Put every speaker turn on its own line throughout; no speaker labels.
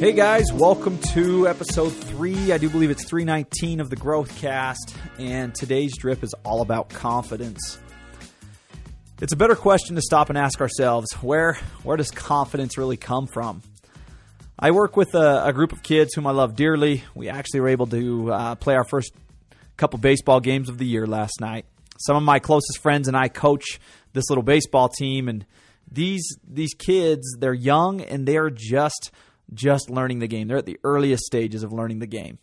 Hey guys, welcome to episode three. I do believe it's 319 of the Growthcast, and today's drip is all about confidence. It's a better question to stop and ask ourselves where, where does confidence really come from? I work with a, a group of kids whom I love dearly. We actually were able to uh, play our first couple baseball games of the year last night. Some of my closest friends and I coach this little baseball team, and these these kids, they're young and they're just just learning the game. They're at the earliest stages of learning the game.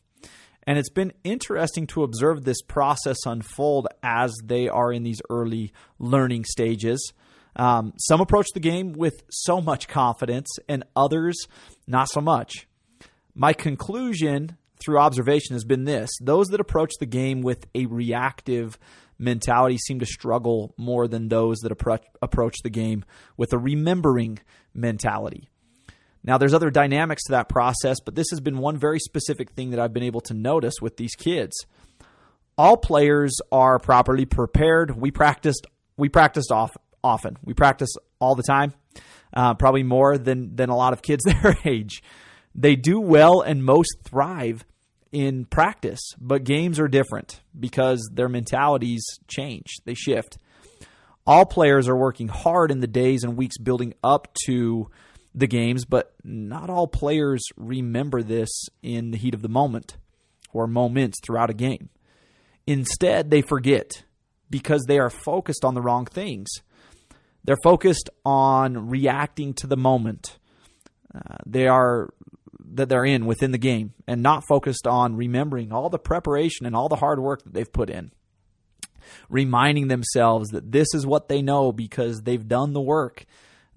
And it's been interesting to observe this process unfold as they are in these early learning stages. Um, some approach the game with so much confidence, and others not so much. My conclusion through observation has been this those that approach the game with a reactive mentality seem to struggle more than those that approach, approach the game with a remembering mentality. Now, there's other dynamics to that process, but this has been one very specific thing that I've been able to notice with these kids. All players are properly prepared. We practiced. We practiced off often. We practice all the time, uh, probably more than than a lot of kids their age. They do well and most thrive in practice, but games are different because their mentalities change. They shift. All players are working hard in the days and weeks building up to the games, but not all players remember this in the heat of the moment or moments throughout a game. Instead, they forget because they are focused on the wrong things. They're focused on reacting to the moment. Uh, they are that they're in within the game and not focused on remembering all the preparation and all the hard work that they've put in. Reminding themselves that this is what they know because they've done the work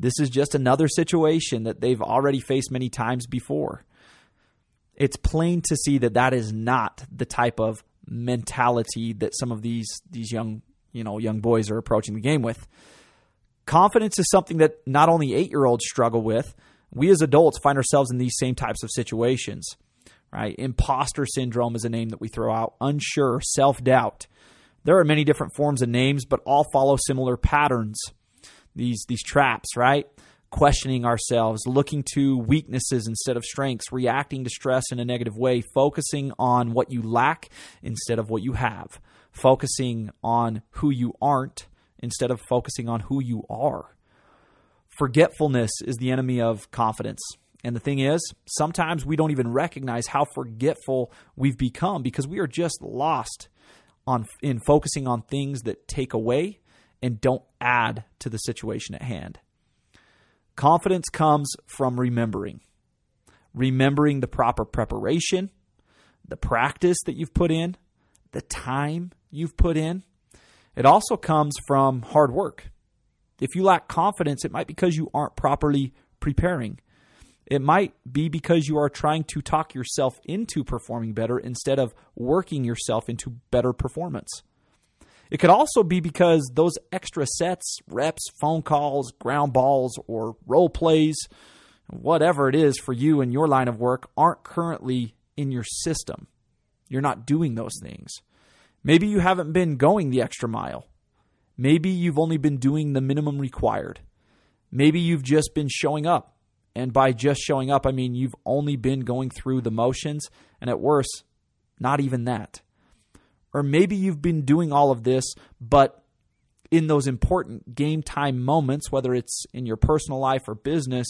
this is just another situation that they've already faced many times before. It's plain to see that that is not the type of mentality that some of these these young you know young boys are approaching the game with. Confidence is something that not only eight year olds struggle with. We as adults find ourselves in these same types of situations. Right? Imposter syndrome is a name that we throw out. Unsure, self doubt. There are many different forms of names, but all follow similar patterns these these traps, right? Questioning ourselves, looking to weaknesses instead of strengths, reacting to stress in a negative way, focusing on what you lack instead of what you have, focusing on who you aren't instead of focusing on who you are. Forgetfulness is the enemy of confidence. And the thing is, sometimes we don't even recognize how forgetful we've become because we are just lost on in focusing on things that take away and don't add to the situation at hand. Confidence comes from remembering, remembering the proper preparation, the practice that you've put in, the time you've put in. It also comes from hard work. If you lack confidence, it might be because you aren't properly preparing. It might be because you are trying to talk yourself into performing better instead of working yourself into better performance. It could also be because those extra sets, reps, phone calls, ground balls, or role plays, whatever it is for you in your line of work, aren't currently in your system. You're not doing those things. Maybe you haven't been going the extra mile. Maybe you've only been doing the minimum required. Maybe you've just been showing up. And by just showing up, I mean you've only been going through the motions, and at worst, not even that. Or maybe you've been doing all of this, but in those important game time moments, whether it's in your personal life or business,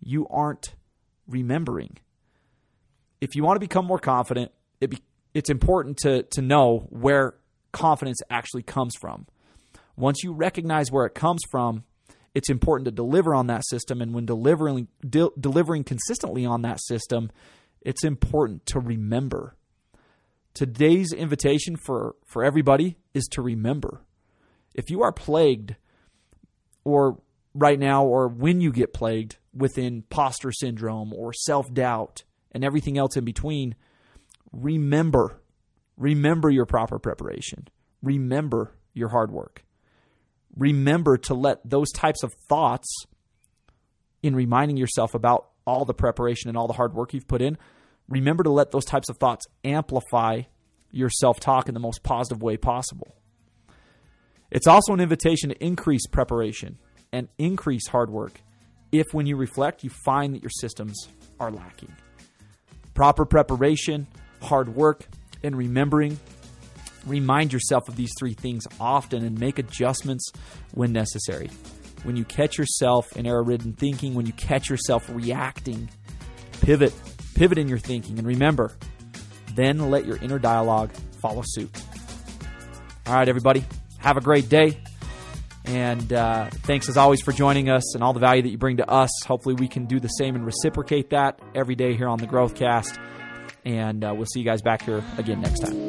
you aren't remembering. If you want to become more confident, it be, it's important to, to know where confidence actually comes from. Once you recognize where it comes from, it's important to deliver on that system. And when delivering, de- delivering consistently on that system, it's important to remember Today's invitation for, for everybody is to remember. If you are plagued, or right now, or when you get plagued with imposter syndrome or self doubt and everything else in between, remember. Remember your proper preparation. Remember your hard work. Remember to let those types of thoughts, in reminding yourself about all the preparation and all the hard work you've put in, remember to let those types of thoughts amplify your self talk in the most positive way possible. It's also an invitation to increase preparation and increase hard work if, when you reflect, you find that your systems are lacking. proper preparation, hard work, and remembering. Remind yourself of these three things often and make adjustments when necessary. When you catch yourself in error ridden thinking, when you catch yourself reacting, pivot, pivot in your thinking. And remember, then let your inner dialogue follow suit. All right, everybody, have a great day. And uh, thanks as always for joining us and all the value that you bring to us. Hopefully, we can do the same and reciprocate that every day here on the Growthcast. And uh, we'll see you guys back here again next time.